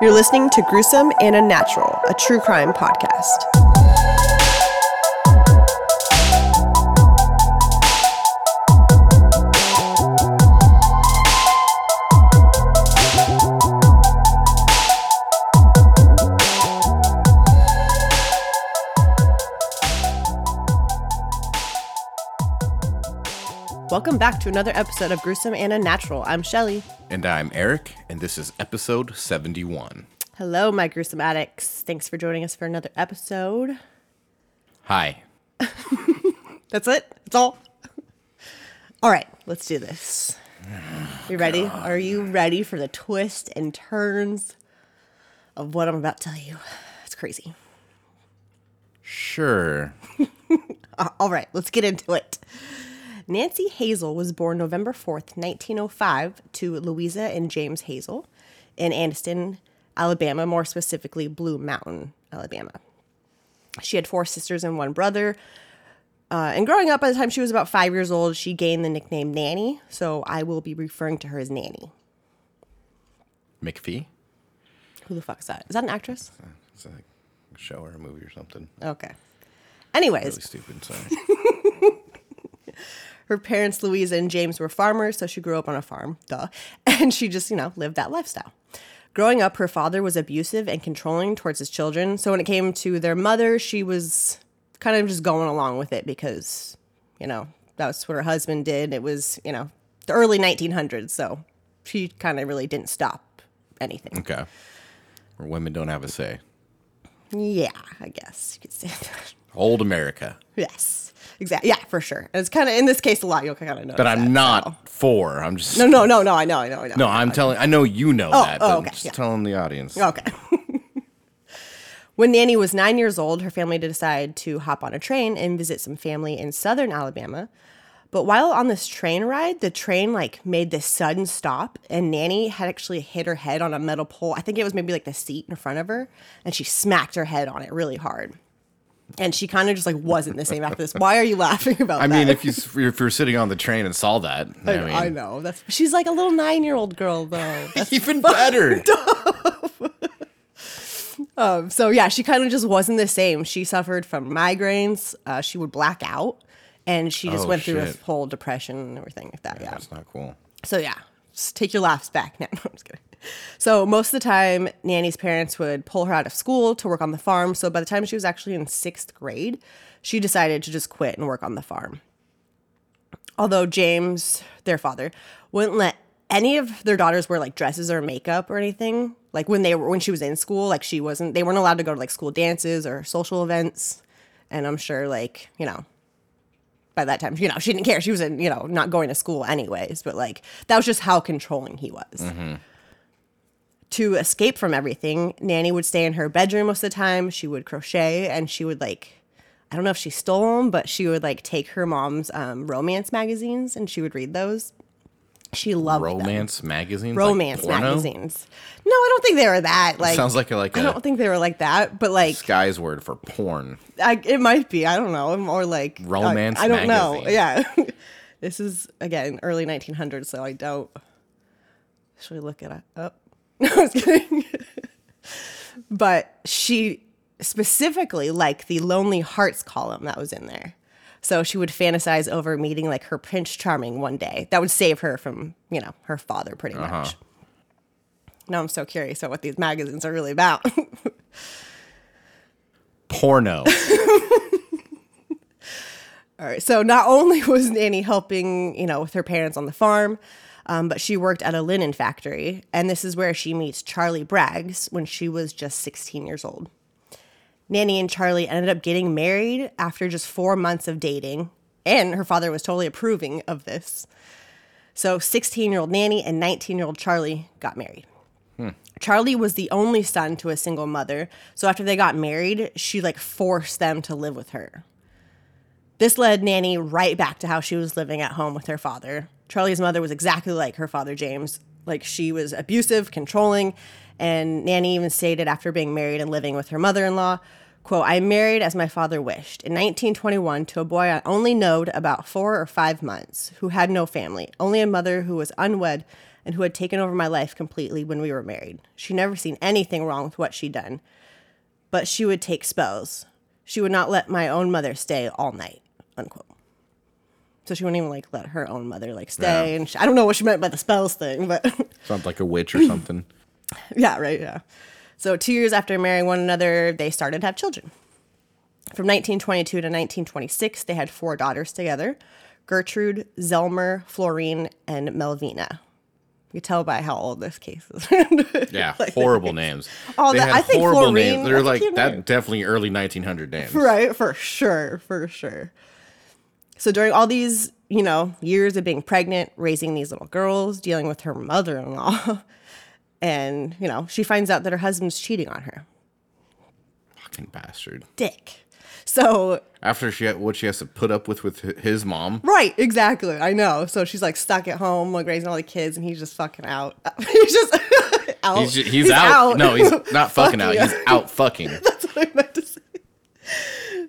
You're listening to Gruesome and Unnatural, a true crime podcast. Welcome back to another episode of Gruesome and Unnatural. I'm Shelly. And I'm Eric, and this is episode 71. Hello, my gruesome addicts. Thanks for joining us for another episode. Hi. That's it? That's all? All right, let's do this. You oh, ready? Are you ready for the twists and turns of what I'm about to tell you? It's crazy. Sure. All right, let's get into it. Nancy Hazle was born November 4th, 1905, to Louisa and James Hazle in Anniston, Alabama, more specifically Blue Mountain, Alabama. She had four sisters and one brother. Uh, and growing up, by the time she was about five years old, she gained the nickname Nannie. So I will be referring to her as Nannie. McPhee? Who the fuck is that? Is that an actress? It's like a show or a movie or something. Okay. Anyways, Really stupid, sorry. her parents, Louisa and James, were farmers, so she grew up on a farm, duh. And she just, you know, lived that lifestyle. Growing up, her father was abusive and controlling towards his children. So when it came to their mother, she was kind of just going along with it because, you know, that's what her husband did. It was, you know, the early 1900s. So she kind of really didn't stop anything. okay. Where women don't have a say. Yeah, I guess you could say that. Old America. Yes, exactly. Yeah, for sure. And it's kind of, in this case, a lot. You'll kind of know. But I'm not for. I'm just. No, no, no, no. I know, I know, I know. No, I'm telling. I know you know oh, that, oh, but oh, I'm okay, just yeah. telling the audience. Okay. when Nannie was nine years old, her family decided to hop on a train and visit some family in southern Alabama. But while on this train ride, the train like made this sudden stop, and Nannie had actually hit her head on a metal pole. I think it was maybe like the seat in front of her, and she smacked her head on it really hard. And she kind of just like wasn't the same after this. Why are you laughing about I that? mean, if you if you're sitting on the train and saw that, I, I know, mean, I know that's she's like a little nine year old girl though. That's even better. Um, so yeah, she kind of just wasn't the same. She suffered from migraines. Uh, she would black out, and she just Oh, went through a whole depression and everything like that. Yeah. That's not cool. So yeah, just take your laughs back. No, no, I'm just kidding. So most of the time, Nannie's parents would pull her out of school to work on the farm. So by the time she was actually in sixth grade, she decided to just quit and work on the farm. Although James, their father, wouldn't let any of their daughters wear like dresses or makeup or anything. Like when they were when she was in school, like she wasn't they weren't allowed to go to like school dances or social events. And I'm sure like, you know, by that time, you know, she didn't care. She was in, you know, not going to school anyways, but like that was just how controlling he was. Mm-hmm. To escape from everything, Nannie would stay in her bedroom most of the time. She would crochet and she would like I don't know if she stole them, but she would like take her mom's um, romance magazines and she would read those. She loved them. Romance magazines. romance porno? magazines. No, I don't think they were that. Like Sounds like a, like I a don't think they were like that, but like guy's word for porn. I, it might be. I don't know. More like Romance I, I don't know. Yeah. this is again early 1900s, so I don't. Should we look at it up? No, I was kidding. but she specifically liked the Lonely Hearts column that was in there. So she would fantasize over meeting like her Prince Charming one day. That would save her from, you know, her father pretty uh-huh. much. Now I'm so curious about what these magazines are really about. Porno. All right. So not only was Nannie helping, you know, with her parents on the farm, um, but she worked at a linen factory, and this is where she meets Charlie Braggs when she was just 16 years old. Nannie and Charlie ended up getting married after just four months of dating, and her father was totally approving of this. So 16 year old Nannie and 19 year old Charlie got married. Charlie was the only son to a single mother, so after they got married, she like forced them to live with her. This led Nannie right back to how she was living at home with her father. Charlie's mother was exactly like her father, James. Like she was abusive, controlling, and Nannie even stated after being married and living with her mother in law, quote, I married as my father wished in 1921 to a boy I only knowed about four or five months, who had no family, only a mother who was unwed and who had taken over my life completely when we were married. She never seen anything wrong with what she'd done, but she would take spells. She would not let my own mother stay all night, unquote. So she wouldn't even like let her own mother like stay. Yeah. And she, I don't know what she meant by the spells thing, but Sounds like a witch or something. yeah, right, yeah. So two years after marrying one another, they started to have children. From 1922 to 1926, they had four daughters together Gertrude, Zelmer, Florine, and Melvina. You tell by how old this case is. Yeah, Like, horrible names. Oh, they that- I think horrible Florine- names. They're like that name. definitely early 1900 names. right, for sure, for sure. So during all these, you know, years of being pregnant, raising these little girls, dealing with her mother-in-law, and, you know, she finds out that her husband's cheating on her. Fucking bastard. Dick. So After she what she has to put up with with his mom. Right, exactly. I know. So she's like stuck at home, like raising all the kids, and he's just fucking out. he's just out. He's, ju- he's, out. No, he's not fucking out. He's out fucking. That's what I meant to say.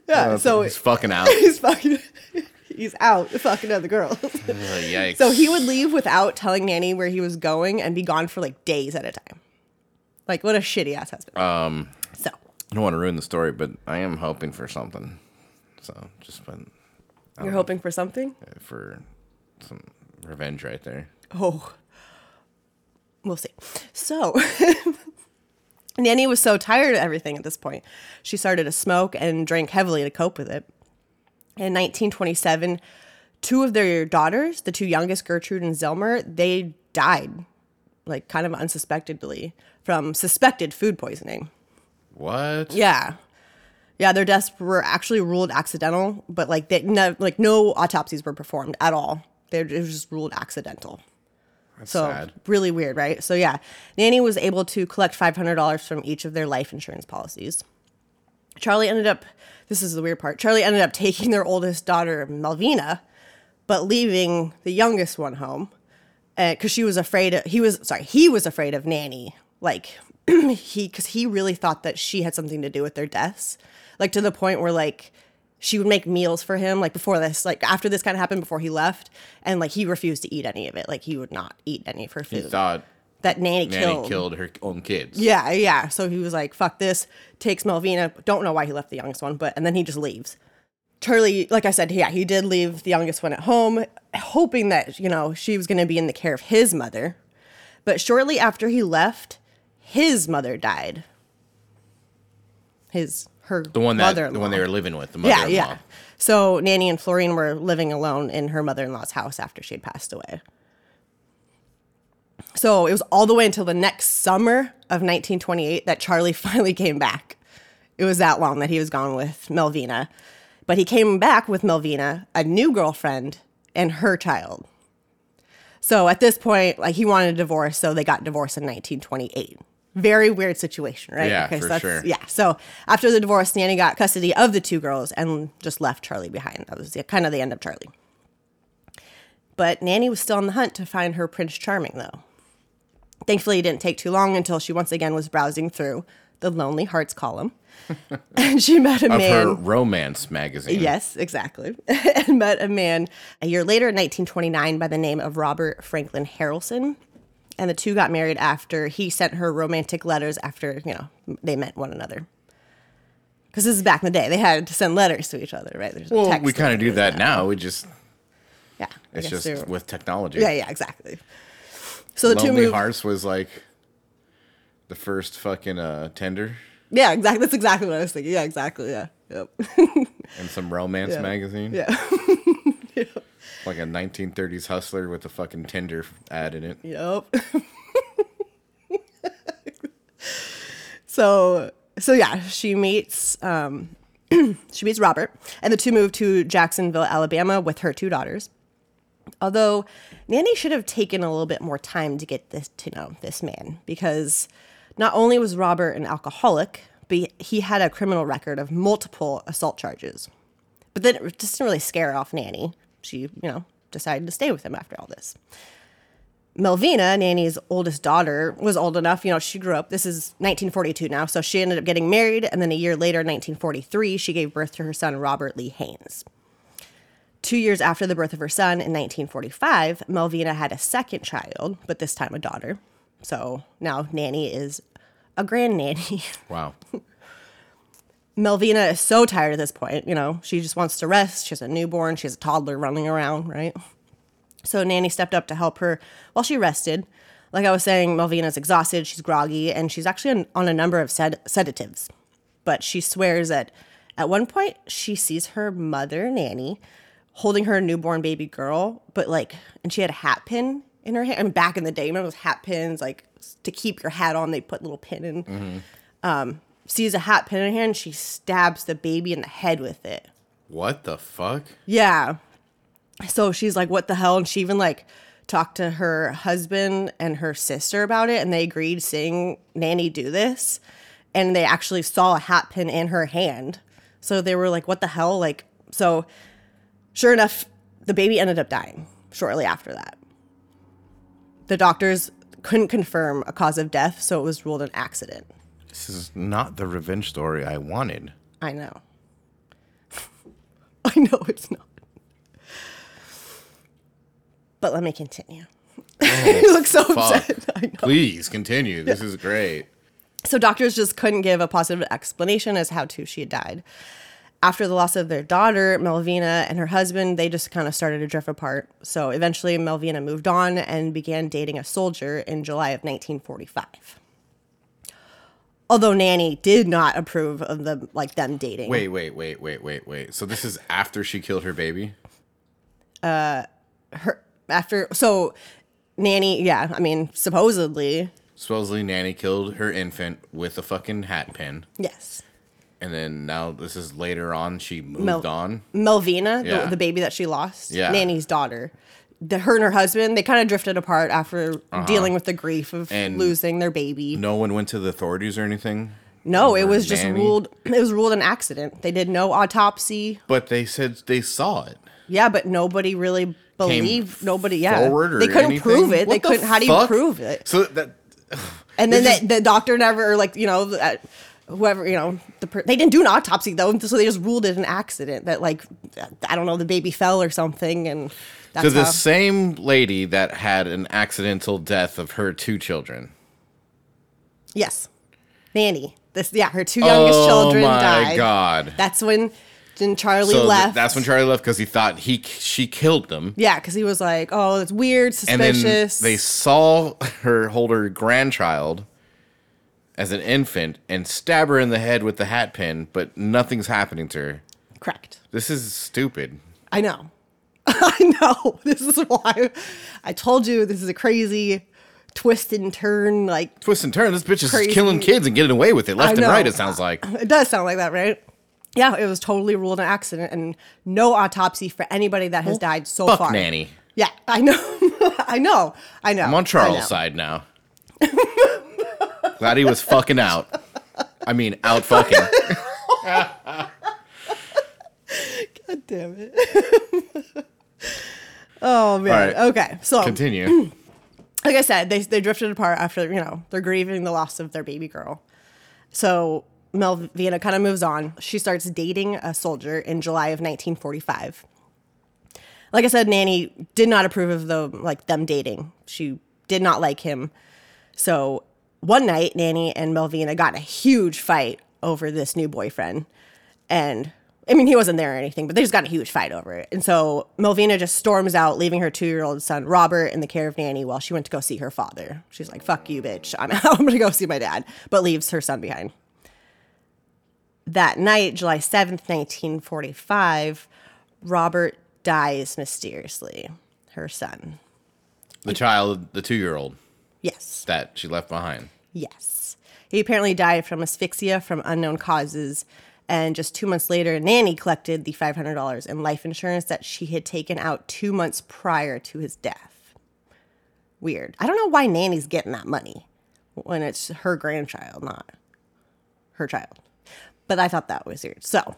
Yeah. Uh, so he's fucking out. he's fucking. He's out fucking other girls. Uh, yikes. so he would leave without telling Nannie where he was going and be gone for like days at a time. Like what a shitty ass husband. Um, so I don't want to ruin the story, but I am hoping for something. So just been you're hoping for something? for some revenge right there. Oh, we'll see. So, Nannie was so tired of everything at this point. She started to smoke and drank heavily to cope with it. In 1927, two of their daughters, the two youngest, Gertrude and Zelmer, they died, like kind of unsuspectedly, from suspected food poisoning. What? Yeah. Yeah, their deaths were actually ruled accidental, but like they no, like no autopsies were performed at all. They was just ruled accidental. That's So sad. really weird, right? So yeah, Nannie was able to collect five hundred dollars from each of their life insurance policies. Charlie ended up. This is the weird part. Charlie ended up taking their oldest daughter, Melvina, but leaving the youngest one home, uh, because she was afraid. Of, he was sorry. He was afraid of Nannie. Like he, because he really thought that she had something to do with their deaths. Like to the point where like she would make meals for him like before this like after this kind of happened before he left and like he refused to eat any of it like he would not eat any of her He food thought that nanny, Nannie killed. killed. her own kids. yeah yeah so he was like fuck this takes melvina don't know why he left the youngest one but and then he just leaves charlie like i said yeah he did leave the youngest one at home hoping that you know she was going to be in the care of his mother but shortly after he left his mother died his her The one that the one they were living with. The Yeah, mother-in-law. yeah. So Nannie and Florine were living alone in her mother in law's house after she had passed away. So it was all the way until the next summer of 1928 that Charlie finally came back. It was that long that he was gone with Melvina. But he came back with Melvina, a new girlfriend, and her child. So at this point, like he wanted a divorce, so they got divorced in 1928. Very weird situation, right? Yeah, so for that's- sure. Yeah. So after the divorce, Nannie got custody of the two girls and just left Charlie behind. That was the, kind of the end of Charlie. But Nannie was still on the hunt to find her Prince Charming, though. Thankfully, it didn't take too long until she once again was browsing through the Lonely Hearts column, and she met a Of man. her romance magazine. Yes, exactly. and met a man a year later in 1929 by the name of Robert Franklin Harrelson. And the two got married after he sent her romantic letters after, you know, they met one another. Because this is back in the day. They had to send letters to each other, right? There's Well, text we kind of do that like now. We just Yeah. It's just with technology. Yeah, yeah, exactly. So the two Lonely. Hearts was like the first fucking uh, Tinder Yeah, exactly. That's exactly what I was thinking. Yeah, exactly. Yeah. Yep. in some romance Yeah. magazine. yeah. Like a 1930s hustler with a fucking Tinder ad in it. Yep. so so yeah, she meets um she meets Robert and the two move to Jacksonville, Alabama with her two daughters. Although Nannie should have taken a little bit more time to get this to know this man because not only was Robert an alcoholic, but he had a criminal record of multiple assault charges. But then it just didn't really scare off Nannie. She, you know, decided to stay with him after all this. Melvina, Nanny's oldest daughter, was old enough. You know, she grew up. This is 1942 now. So she ended up getting married. And then a year later, 1943, she gave birth to her son, Robert Lee Haynes. Two years after the birth of her son in 1945, Melvina had a second child, but this time a daughter. So now Nannie is a grand nanny. Wow. Melvina is so tired at this point. You know, she just wants to rest. She has a newborn. She has a toddler running around, right? So Nannie stepped up to help her while she rested. Like I was saying, Melvina's exhausted. She's groggy, and she's actually on, on a number of sed- sedatives. But she swears that at one point she sees her mother, Nannie, holding her newborn baby girl, but like, and she had a hat pin in her hand. And back in the day, remember those hat pins, like to keep your hat on, they put little pin in. Um, sees a hat pin in her hand, she stabs the baby in the head with it. What the fuck? Yeah. So she's like, what the hell? And she even like talked to her husband and her sister about it, and they agreed seeing Nannie do this. And they actually saw a hat pin in her hand. So they were like, what the hell? Like, so sure enough, the baby ended up dying shortly after that. The doctors couldn't confirm a cause of death, so it was ruled an accident. This is not the revenge story I wanted. I know. I know it's not. But let me continue. you look so oh, upset. I know. Please continue. This is great. So doctors just couldn't give a positive explanation as how to she had died. After the loss of their daughter, Melvina and her husband, they just kind of started to drift apart. So eventually Melvina moved on and began dating a soldier in July of 1945. Although Nannie did not approve of them like them dating. Wait, wait, wait, wait, wait, wait. So this is after she killed her baby? Uh, her After so Nannie, yeah, I mean supposedly, Supposedly Nannie killed her infant with a fucking hat pin. yes. And then now this is later on she moved Mel- on. Melvina, Yeah. the, the baby that she lost, Yeah. Nannie's daughter. The, her and her husband, they kind of drifted apart after dealing with the grief of Uh-huh. And- losing their baby. No one went to the authorities or anything. No, it was just ruled. It was ruled an accident. They did no autopsy. But they said they saw it. Yeah, but nobody really believed. Nobody, yeah, Forward or they couldn't anything? prove it. What they the couldn't. How do you prove it? So that And then They're the, the doctor never, like you know, uh, whoever you know, the per- they didn't do an autopsy though, so they just ruled it an accident. That like, I don't know, the baby fell or something, and that's to the how. same lady that had an accidental death of her two children. Yes, Nannie. This yeah, her two youngest oh children died. oh my died. god! That's when then Charlie so th- left. that's when Charlie left because he thought he she killed them. yeah, because he was like, oh, it's weird, suspicious." and then suspicious. they saw her hold her grandchild as an infant and stab her in the head with the hat pin, but nothing's happening to her. correct. This is stupid. I know. I know. This is why I told you this is a crazy twist and turn. Like Twist and turn. This bitch is Crazy. killing kids and getting away with it left and right. It sounds like. it does sound like that, right? Yeah, it was totally ruled an accident and no autopsy for anybody that has died so Fuck far. nanny. Yeah, I know. I know. I know. I'm on Charles' side now. Glad he was fucking out. I mean, out fucking. God damn it. oh man. All right. Okay. So Continue. like I said, they they drifted apart after you know they're grieving the loss of their baby girl. So Melvina kind of moves on. She starts dating a soldier in July of 1945. Like I said, Nannie did not approve of the like them dating. She did not like him. So one night, Nannie and Melvina got a huge fight over this new boyfriend, and I mean, he wasn't there or anything, but they just got a huge fight over it. And so Melvina just storms out, leaving her two year old son, Robert, in the care of Nannie while she went to go see her father. She's like, fuck you, bitch. I'm out. I'm going to go see my dad, but leaves her son behind. That night, July 7th, 1945, Robert dies mysteriously. Her son. The child, the two year old Yes. that she left behind. Yes. He apparently died from asphyxia from unknown causes. And just two months later, Nannie collected the $500 in life insurance that she had taken out two months prior to his death. Weird. I don't know why Nannie's getting that money when it's her grandchild, not her child. But I thought that was weird. So,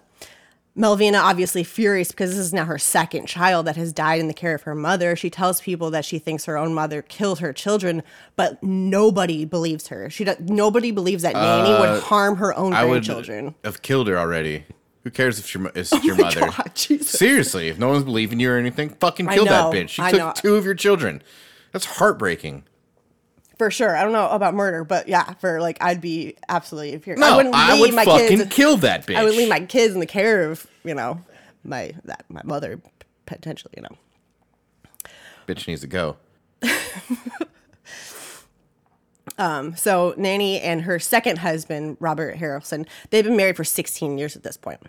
Melvina, obviously furious because this is now her second child that has died in the care of her mother. She tells people that she thinks her own mother killed her children, but nobody believes her. She does, nobody believes that Nannie would harm her own Uh, I would have killed her already. Who cares if your, it's your mother? Oh God, Jesus. Seriously, if no one's believing you or anything, fucking kill that bitch. She I took know. two of your children. That's heartbreaking. For sure. I don't know about murder, but yeah, for like, I'd be absolutely furious. No, I, wouldn't leave would my fucking kids. kill that bitch. I would leave my kids in the care of, you know, my that my mother potentially, you know. bitch needs to go. Um, so Nannie and her second husband, Robert Harrelson, they've been married for 16 years at this point.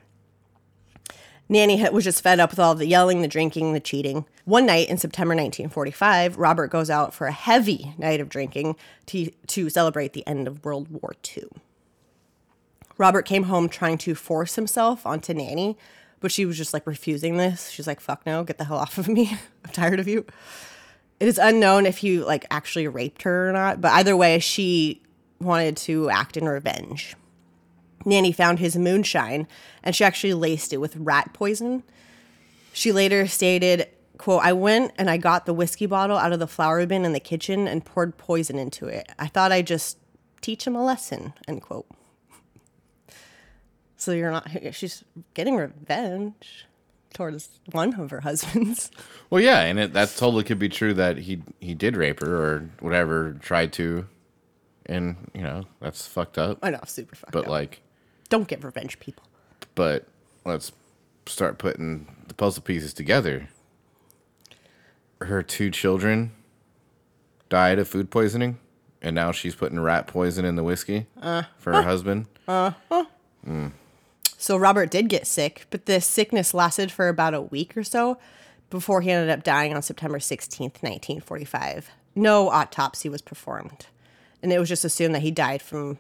Nannie was just fed up with all the yelling, the drinking, the cheating. One night in September 1945, Robert goes out for a heavy night of drinking to, to celebrate the end of World War II. Robert came home trying to force himself onto Nanny, but she was just like refusing this. She's like, fuck no, get the hell off of me. I'm tired of you. It is unknown if he like actually raped her or not, but either way, she wanted to act in revenge. Nannie found his moonshine and she actually laced it with rat poison. She later stated, quote, I went and I got the whiskey bottle out of the flour bin in the kitchen and poured poison into it. I thought I'd just teach him a lesson, end quote. So you're not, she's getting revenge towards one of her husbands. Well, yeah, and it, that totally could be true that he he did rape her or whatever, tried to, and you know that's fucked up. I know, super fucked But up. like, Don't get revenge, people. but let's start putting the puzzle pieces together. Her two children died of food poisoning, and now she's putting rat poison in the whiskey for her husband. Mm. So Robert did get sick, but the sickness lasted for about a week or so before he ended up dying on September 16th, 1945. No autopsy was performed, and it was just assumed that he died from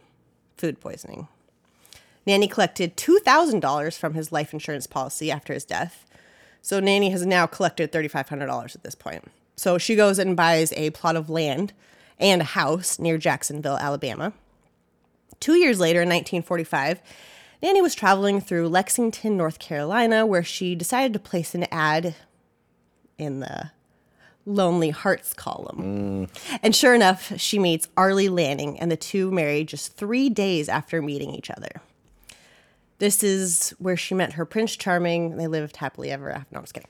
food poisoning. Nannie collected $2,000 from his life insurance policy after his death. So Nannie has now collected $3,500 at this point. So she goes and buys a plot of land and a house near Jacksonville, Alabama. Two years later, in 1945, Nannie was traveling through Lexington, North Carolina, where she decided to place an ad in the Lonely Hearts column. Mm. And sure enough, she meets Arlie Lanning, and the two marry just three days after meeting each other. This is where she met her Prince Charming. They lived happily ever after. No, I'm just kidding.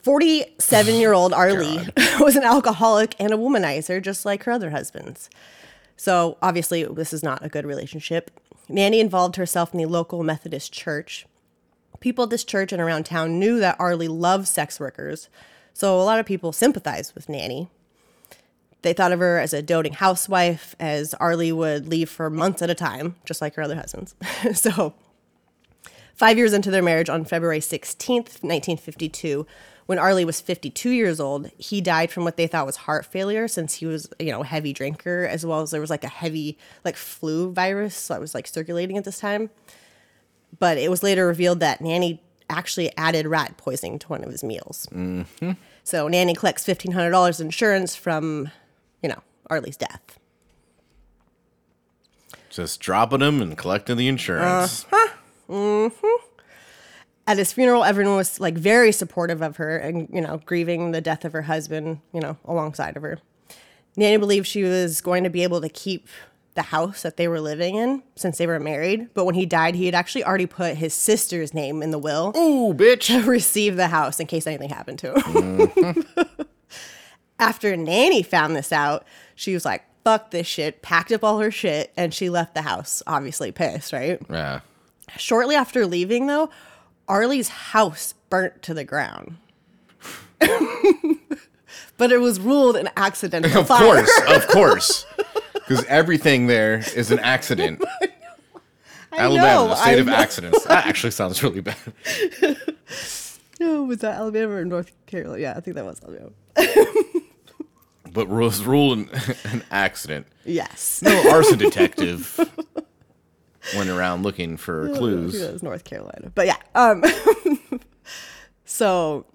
47 year old Arlie was an alcoholic and a womanizer, just like her other husbands. So obviously, this is not a good relationship. Nannie involved herself in the local Methodist church. People at this church and around town knew that Arlie loved sex workers, so a lot of people sympathized with Nannie. They thought of her as a doting housewife, as Arlie would leave for months at a time, just like her other husbands. so, five years into their marriage, on February 16th, 1952, when Arlie was 52 years old, he died from what they thought was heart failure since he was, you know, a heavy drinker, as well as there was like a heavy, like flu virus that was like circulating at this time. But it was later revealed that Nannie actually added rat poisoning to one of his meals. Mm-hmm. So Nannie collects $1,500 insurance from, you know, Arlie's death. Just dropping him and collecting the insurance. Uh-huh. Mm-hmm. At his funeral, everyone was like very supportive of her and, you know, grieving the death of her husband, you know, alongside of her. Nannie believed she was going to be able to keep the house that they were living in since they were married. But when he died, he had actually already put his sister's name in the will. Ooh, bitch. to receive the house in case anything happened to him. Mm-hmm. After Nannie found this out, she was like, fuck this shit, packed up all her shit, and she left the house, obviously pissed, right? Yeah. Shortly after leaving, though, Arlie's house burnt to the ground. but it was ruled an accidental Of fire. course, of course. Because everything there is an accident. I Alabama, know, the state I of know. accidents. That actually sounds really bad. Oh, was that Alabama or North Carolina? Yeah, I think that was Alabama. But was ruled an, an accident. Yes. No arson detective went around looking for clues. was North Carolina. But yeah. Um so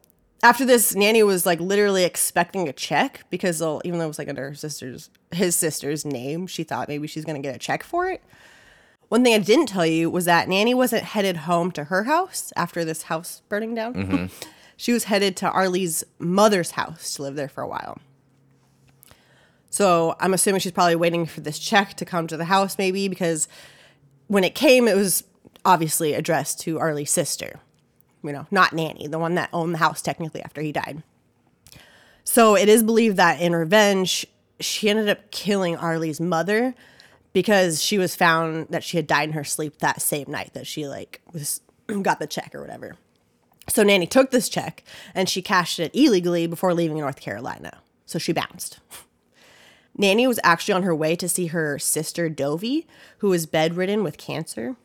after this, Nannie was like literally expecting a check because even though it was like under her sister's his sister's name, she thought maybe she's gonna get a check for it. One thing I didn't tell you was that Nannie wasn't headed home to her house after this house burning down. she was headed to Arlie's mother's house to live there for a while. So I'm assuming she's probably waiting for this check to come to the house, maybe because when it came, it was obviously addressed to Arlie's sister. You know, not Nannie, the one that owned the house technically after he died. So it is believed that in revenge, she ended up killing Arlie's mother because she was found that she had died in her sleep that same night that she like was got the check or whatever. So Nannie took this check and she cashed it illegally before leaving North Carolina. So she bounced. Nannie was actually on her way to see her sister Dovey, who was bedridden with cancer.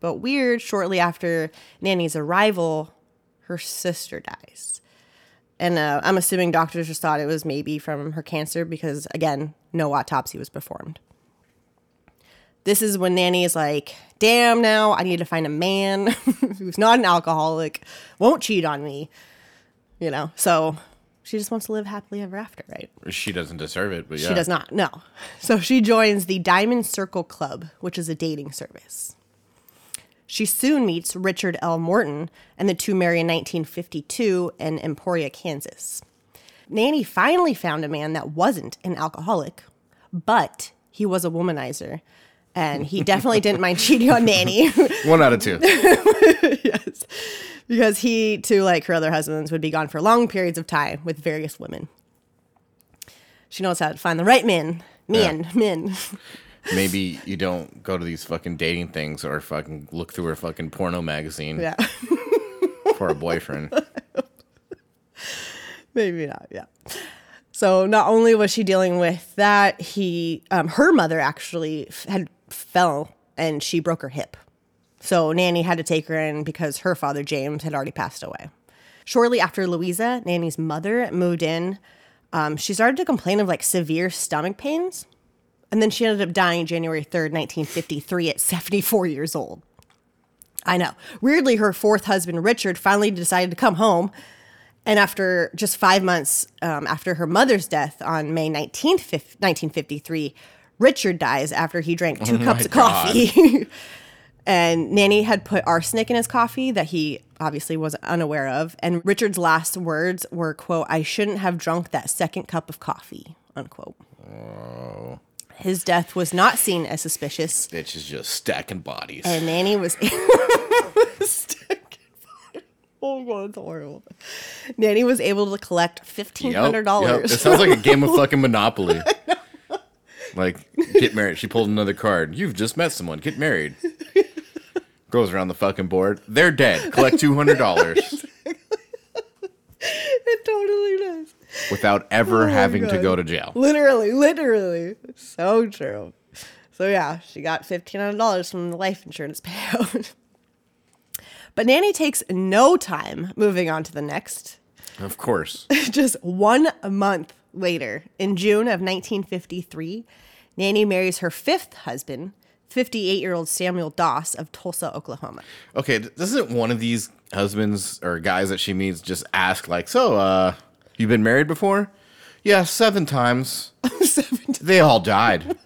But weird, shortly after Nannie's arrival, her sister dies. And uh, I'm assuming doctors just thought it was maybe from her cancer because, again, no autopsy was performed. This is when Nannie is like, damn, now I need to find a man who's not an alcoholic, won't cheat on me. You know, so she just wants to live happily ever after, right? She doesn't deserve it, but yeah. She does not, no. So she joins the Diamond Circle Club, which is a dating service. She soon meets Richard L. Morton, and the two marry in 1952 in Emporia, Kansas. Nannie finally found a man that wasn't an alcoholic, but he was a womanizer. And he definitely didn't mind cheating on Nannie. One out of two. yes. Because he, too, like her other husbands, would be gone for long periods of time with various women. She knows how to find the right men. Men, men. Maybe you don't go to these fucking dating things or fucking look through her fucking porno magazine Yeah. for a boyfriend. Maybe not. Yeah. So not only was she dealing with that, he, um, her mother actually had fell and she broke her hip. So Nannie had to take her in because her father James had already passed away. Shortly after Louisa, Nannie's mother moved in, um, she started to complain of like severe stomach pains, and then she ended up dying January third, nineteen fifty three, at seventy four years old. I know. Weirdly, her fourth husband, Richard, finally decided to come home. And after just five months um, after her mother's death on May 19th, 1953, Richard dies after he drank two Oh cups of coffee. and Nannie had put arsenic in his coffee that he obviously was unaware of. And Richard's last words were, quote, I shouldn't have drunk that second cup of coffee, unquote. Oh. His death was not seen as suspicious. Bitch is just stacking bodies. And Nannie was Oh god, it's horrible. Nannie was able to collect fifteen Yep, hundred yep. dollars. It sounds like a game of fucking Monopoly. Like, get married. She pulled another card. You've just met someone. Get married. Goes around the fucking board. They're dead. Collect two hundred dollars it totally does. without ever Oh having to go to jail. Literally, literally. So true. So yeah, she got fifteen hundred dollars from the life insurance payout. but Nannie takes no time moving on to the next. Of course. Just one month later, in June of 1953, Nannie marries her fifth husband, 58 year old Samuel Doss of Tulsa, Oklahoma. Okay, doesn't one of these husbands or guys that she meets just ask like, "So, uh, you've been married before?" Yeah, seven times. Seven. They all died.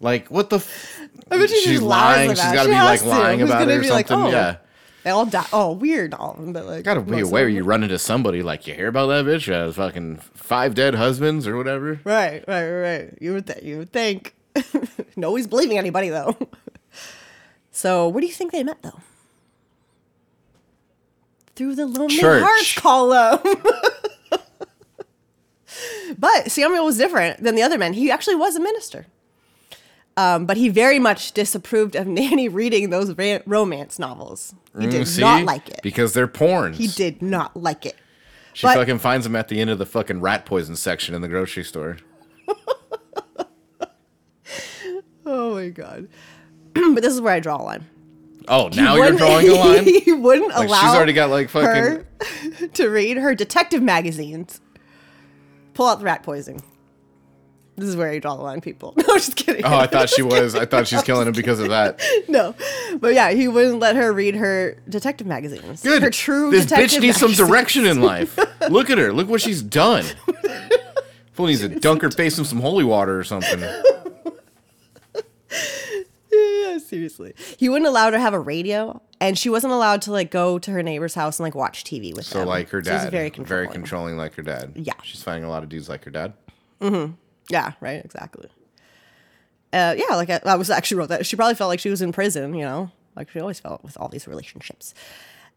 like, what the? F- I bet she She's lying. about She's got to be like lying about it or be like, something. oh, yeah. They all die. Oh, weird, all of them, but like. Got to be most of aware them. you run into somebody like you hear about that bitch She has fucking five dead husbands or whatever. Right, right, right. You would think. You would think. no, always believing anybody though. so, where do you think they met though? Through the Lonely Church. Hearts column. but Samuel was different than the other men. He actually was a minister. Um, but he very much disapproved of Nannie reading those ra- romance novels. He did Mm, not like it. because they're porns. He did not like it. She but- fucking finds them at the end of the fucking rat poison section in the grocery store. Oh my god. but this is where I draw a line. Oh, now you're drawing a line. he wouldn't Like allow she's already got like fucking. her to read her detective magazines. Pull out the rat poison. This is where I draw the line, people. No, just kidding. Oh, I thought she was. I thought she's killing him because of that. no, but yeah, he wouldn't let her read her detective magazines. Good. Her true This detective bitch needs some direction in life. Look at her. Look what she's done. Fool needs to dunk her face in some holy water or something. Yeah, seriously. He wouldn't allow her to have a radio, and she wasn't allowed to like go to her neighbor's house and like watch TV with So them. like her dad, very very controlling. controlling. like her dad. Yeah. she's finding a lot of dudes like her dad. Mm-hmm. Yeah, right, exactly. uh, yeah, like I, I was actually wrote that. She probably felt like she was in prison, you know, like she always felt with all these relationships.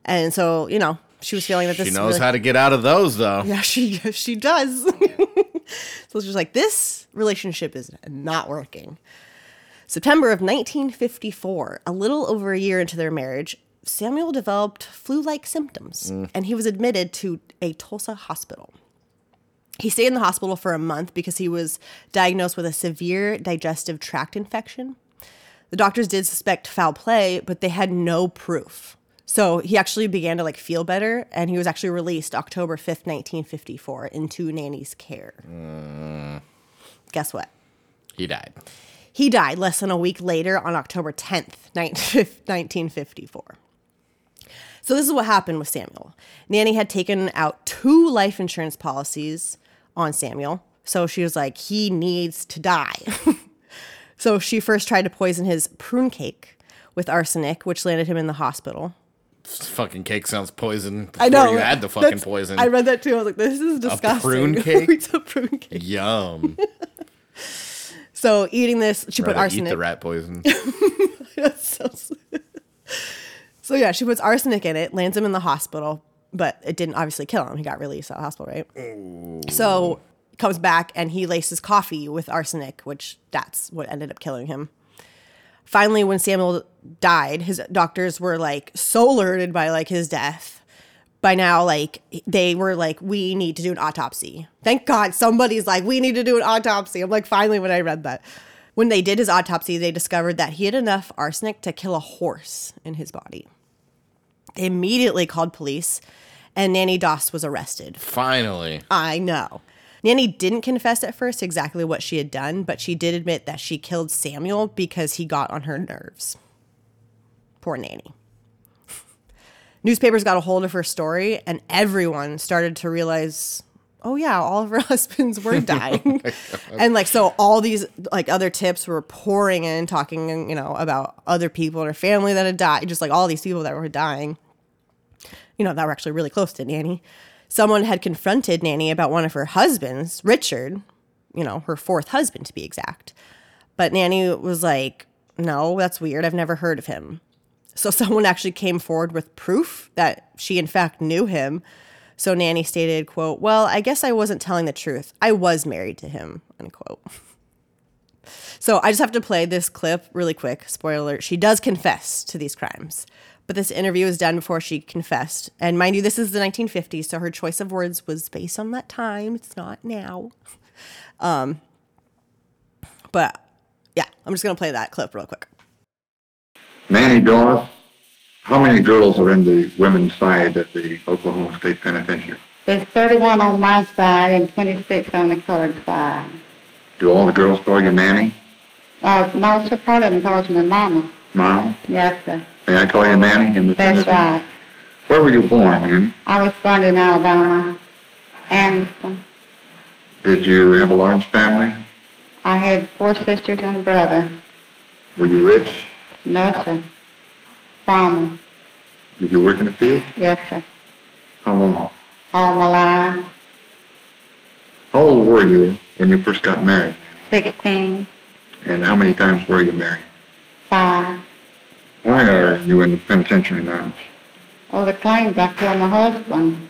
And so, you know, she was feeling that this She knows really- how to get out of those, though. Yeah, she she does. so she's like, this relationship is not working. September of 1954, a little over a year into their marriage, Samuel developed flu-like symptoms, and he was admitted to a Tulsa hospital. He stayed in the hospital for a month because he was diagnosed with a severe digestive tract infection. The doctors did suspect foul play, but they had no proof. So he actually began to like feel better, and he was actually released October 5th, 1954, into Nannie's care. Mm. Guess what? He died. He died less than a week later on October 10th, 1954. So this is what happened with Samuel. Nanny had taken out two life insurance policies on Samuel. So she was like, he needs to die. so she first tried to poison his prune cake with arsenic, which landed him in the hospital. This fucking cake sounds poison. Before I know. you had the fucking poison. I read that too. I was like, this is disgusting. prune cake? it's a prune cake. Yum. So eating this, she put arsenic. eat the rat poison. So, so yeah, she puts arsenic in it, lands him in the hospital, but it didn't obviously kill him. He got released out of the hospital, right? Oh. So comes back and he laces coffee with arsenic, which that's what ended up killing him. Finally, when Samuel died, his doctors were like so alerted by like his death. By now, like they were like, we need to do an autopsy. Thank God somebody's like, we need to do an autopsy. I'm like, finally, when I read that. When they did his autopsy, they discovered that he had enough arsenic to kill a horse in his body. They immediately called police, and Nannie Doss was arrested. Finally. I know. Nannie didn't confess at first exactly what she had done, but she did admit that she killed Samuel because he got on her nerves. Poor Nannie. Newspapers got a hold of her story, and everyone started to realize, oh yeah, all of her husbands were dying, and like so, all these like other tips were pouring in, talking you know about other people in her family that had died, just like all these people that were dying you know, that were actually really close to Nannie. Someone had confronted Nannie about one of her husbands, Richard, you know, her fourth husband to be exact. But Nannie was like, no, that's weird. I've never heard of him. So someone actually came forward with proof that she in fact knew him. So Nannie stated, quote, well, I guess I wasn't telling the truth. I was married to him, unquote. So I just have to play this clip really quick. Spoiler alert. She does confess to these crimes. But this interview was done before she confessed. And mind you, this is the 1950s, so her choice of words was based on that time. It's not now. Um, but yeah, I'm just going to play that clip real quick. Nannie Doss, how many girls are in the women's side at the Oklahoma State Penitentiary? There's 31 on my side and 26 on the colored side. Do all the girls call you Nannie? Uh, most of part of them calls me Mama. Mom? Yes, sir. May I call you Nannie in the That's penitentiary? right. Where were you born, Nannie? I was born in Alabama. Anderson. Did you have a large family? I had four sisters and a brother. Were you rich? No, sir. Farmer. Did you work in the field? Yes, sir. How long? All my life. How old were you when you first got married? 16, And how many times were you married? 5. Why are you in the penitentiary now? Oh, the claims I killed my husband.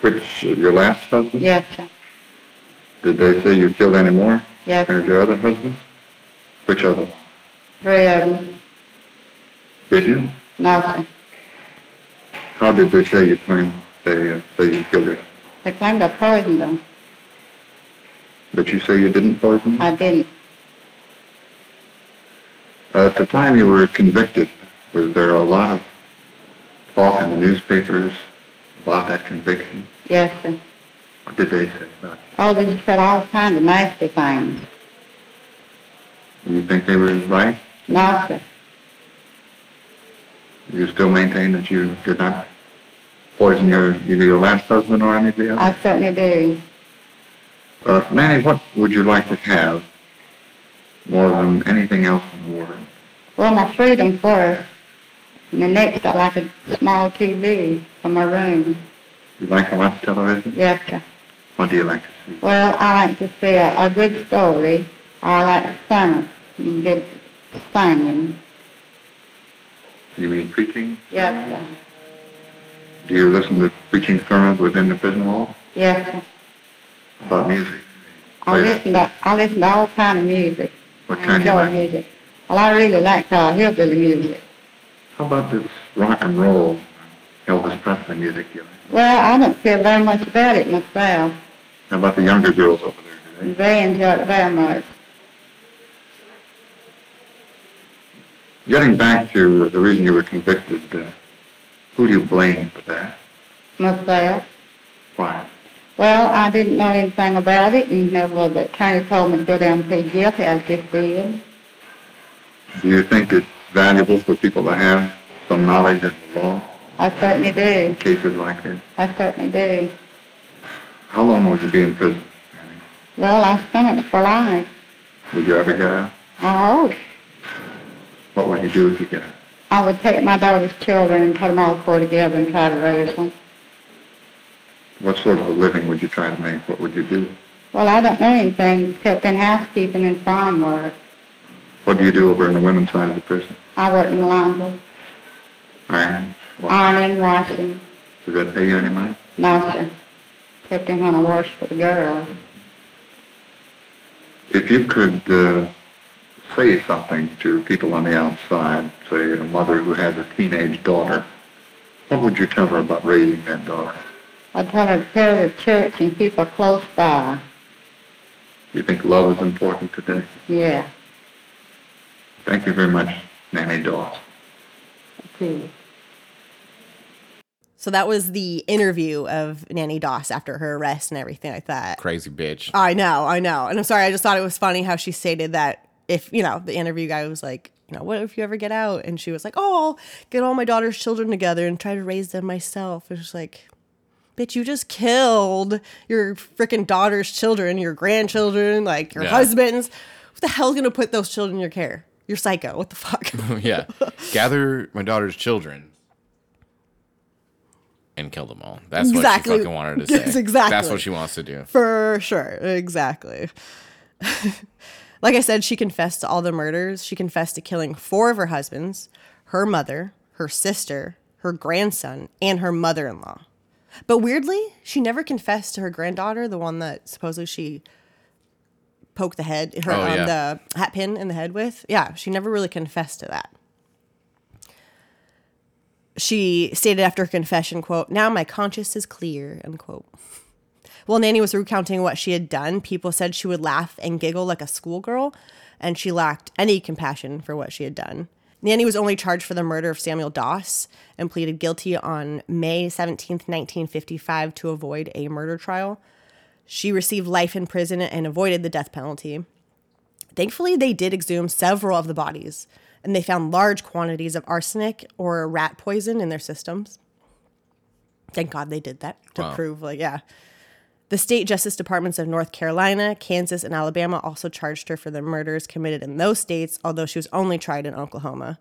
Which, uh, your last husband? Yes, sir. Did they say you killed any more? Yes, sir. your other husbands? Which other? Three of them. Did you? No, sir. How did they say you claimed they uh, say you killed her? They claimed I poisoned them. But you say you didn't poison them? I didn't. Uh, at the time you were convicted, was there a lot of talk in the newspapers about that conviction? Yes, sir. What did they say about it? Oh, they just said all kinds of nasty things. Do you think they were right? No, sir. You still maintain that you did not poison your either your last husband or any of the I certainly do. Uh, Nannie, what would you like to have more than anything else in the world? Well, my freedom first. And the next, I like a small TV for my room. You like to watch television? Yes, sir. What do you like to see? Well, I like to see a, a good story I like and good singing. You mean preaching? Yes. Do you listen to preaching sermons within the prison wall? Yes. About music? I listen to, I listen to all kind of music. What I kind enjoy like? music. Well, I really like uh, hillbilly music. How about this rock and roll Elvis Presley music you like? Well, I don't feel very much about it myself. How about the younger girls over there? Do they? They enjoy it very much. Getting back to the reason you were convicted, uh, who do you blame for that? Myself. Why? Well, I didn't know anything about it, and never the attorney told me to go down and plead guilty. I just did. Do you think it's valuable for people to have some knowledge of the law I certainly do. in cases like this? I certainly do. How long would you be in prison? Well, I spent it for life. Would you ever get out? I hope. What would you do if you get out? I would take my daughter's children and put them all four together and try to raise them. What sort of a living would you try to make? What would you do? Well, I don't know anything except in housekeeping and farm work. What do you do over in the women's side of the prison? I work in the laundry, Iron? Ironing, washing. Does that pay you any money? No, sir. Except in when I wash for the girls. If you could uh, say something to people on the outside, say a mother who has a teenage daughter, what would you tell her about raising that daughter? I'd tell her to tell the church and keep her close by. You think love is important today? Yeah, Thank you very much, Nannie Doss. too. So that was the interview of Nannie Doss after her arrest and everything like that. Crazy bitch. I know, I know. And I'm sorry, I just thought it was funny how she stated that if, you know, the interview guy was like, you know, what if you ever get out? And she was like, oh, I'll get all my daughter's children together and try to raise them myself. It's just like, bitch, you just killed your freaking daughter's children, your grandchildren, like your Yeah. husband's. What the hell's going to put those children in your care? You're psycho. What the fuck? yeah. Gather my daughter's children and kill them all. That's Exactly. what she fucking wanted to say. Yes, exactly. That's what she wants to do. For sure. Exactly. like I said, she confessed to all the murders. She confessed to killing four of her husbands, her mother, her sister, her grandson, and her mother in law. But weirdly, she never confessed to her granddaughter, the one that supposedly she poked the head, her Oh, um, yeah. the hat pin in the head with. Yeah, she never really confessed to that. She stated after her confession, quote, now my conscience is clear, unquote. While Nannie was recounting what she had done, people said she would laugh and giggle like a schoolgirl, and she lacked any compassion for what she had done. Nannie was only charged for the murder of Samuel Doss and pleaded guilty on May 17th, 1955, to avoid a murder trial. She received life in prison and avoided the death penalty. Thankfully, they did exhume several of the bodies, and they found large quantities of arsenic or rat poison in their systems. Thank God they did that to Wow. prove, like, yeah. The state justice departments of North Carolina, Kansas, and Alabama also charged her for the murders committed in those states, although she was only tried in Oklahoma.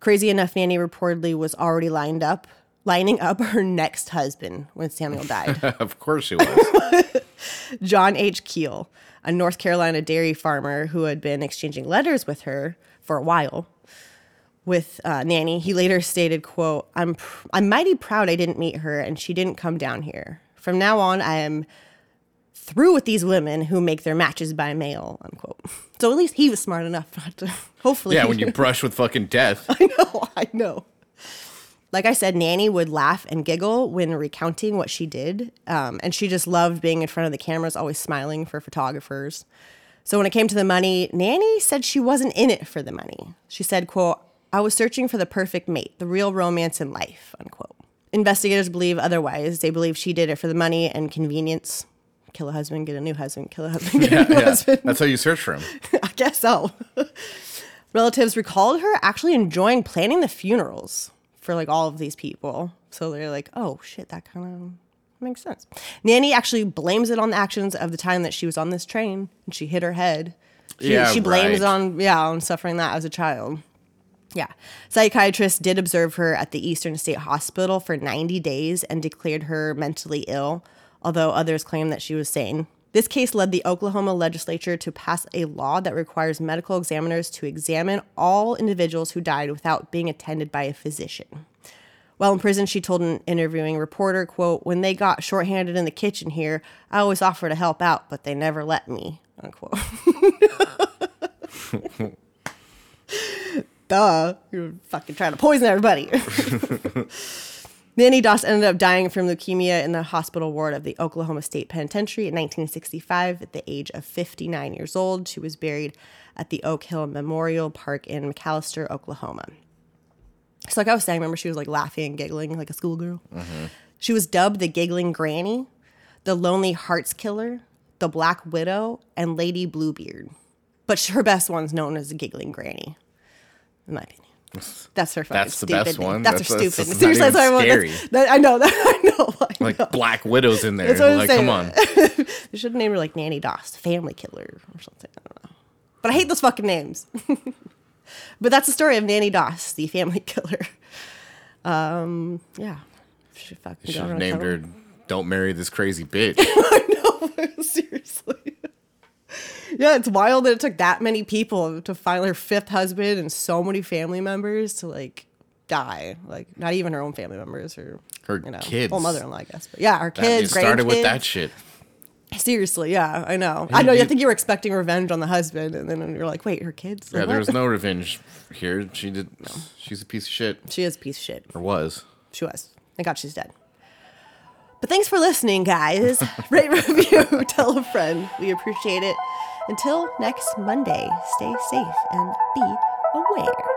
Crazy enough, Nannie reportedly was already lined up, lining up her next husband when Samuel died. of course she was. John H. Keel, a North Carolina dairy farmer who had been exchanging letters with her for a while with uh, Nannie. He later stated, quote, I'm, pr- I'm mighty proud I didn't meet her and she didn't come down here. From now on, I am through with these women who make their matches by mail, unquote. So at least he was smart enough not to, hopefully. yeah, when you brush with fucking death. I know, I know. Like I said, Nannie would laugh and giggle when recounting what she did. Um, and she just loved being in front of the cameras, always smiling for photographers. So when it came to the money, Nannie said she wasn't in it for the money. She said, quote, I was searching for the perfect mate, the real romance in life, unquote. Investigators believe otherwise. They believe she did it for the money and convenience. Kill a husband, get a new husband, kill a husband, get a new Yeah, husband. that's how you search for him. I guess so. Relatives recalled her actually enjoying planning the funerals for like all of these people. So they're like, oh shit, that kind of makes sense. Nannie actually blames it on the actions of the time that she was on this train and she hit her head. She, Yeah, she blames right. on yeah on suffering that as a child. Yeah. Psychiatrists did observe her at the Eastern State Hospital for 90 days and declared her mentally ill, although others claim that she was sane. This case led the Oklahoma legislature to pass a law that requires medical examiners to examine all individuals who died without being attended by a physician. While in prison, she told an interviewing reporter, quote, When they got shorthanded in the kitchen here, I always offered to help out, but they never let me, unquote. Duh. You're fucking trying to poison everybody. Nannie Doss ended up dying from leukemia in the hospital ward of the Oklahoma State Penitentiary in 1965 at the age of 59 years old. She was buried at the Oak Hill Memorial Park in McAlester, Oklahoma. So, like I was saying, remember she was like laughing and giggling like a schoolgirl? Mm-hmm. She was dubbed the Giggling Granny, the Lonely Hearts Killer, the Black Widow, and Lady Bluebeard. But her best one's known as the Giggling Granny, in my opinion. That's her fucking That's the stupid best one? That's, That's- her stupid. that's Seriously, that's what I want. That- I know that. I know. I Like know. Black Widow's in there. That's what I'm Like, saying. come on. They should named her like Nannie Doss, Family Killer, or something. I don't know. But I hate those fucking names. but that's the story of Nannie Doss, the Family Killer. Um, yeah. She fucking Should have named her Don't Marry This Crazy Bitch. I know. Seriously. Yeah, it's wild that it took that many people to find her fifth husband and so many family members to like die. Like not even her own family members or Her you know, kids. Well, mother-in-law, I guess. But yeah, her That- kids. it started with that shit. Seriously, yeah, I know. I know. you- I think you were expecting revenge on the husband, and then you're like, wait, her kids? Yeah, there was no revenge here. She did. No. She's a piece of shit. She is a piece of shit. Or was. She was. Thank God she's dead. But thanks for listening, guys. Rate, review, tell a friend. We appreciate it. Until next Monday, stay safe and be aware.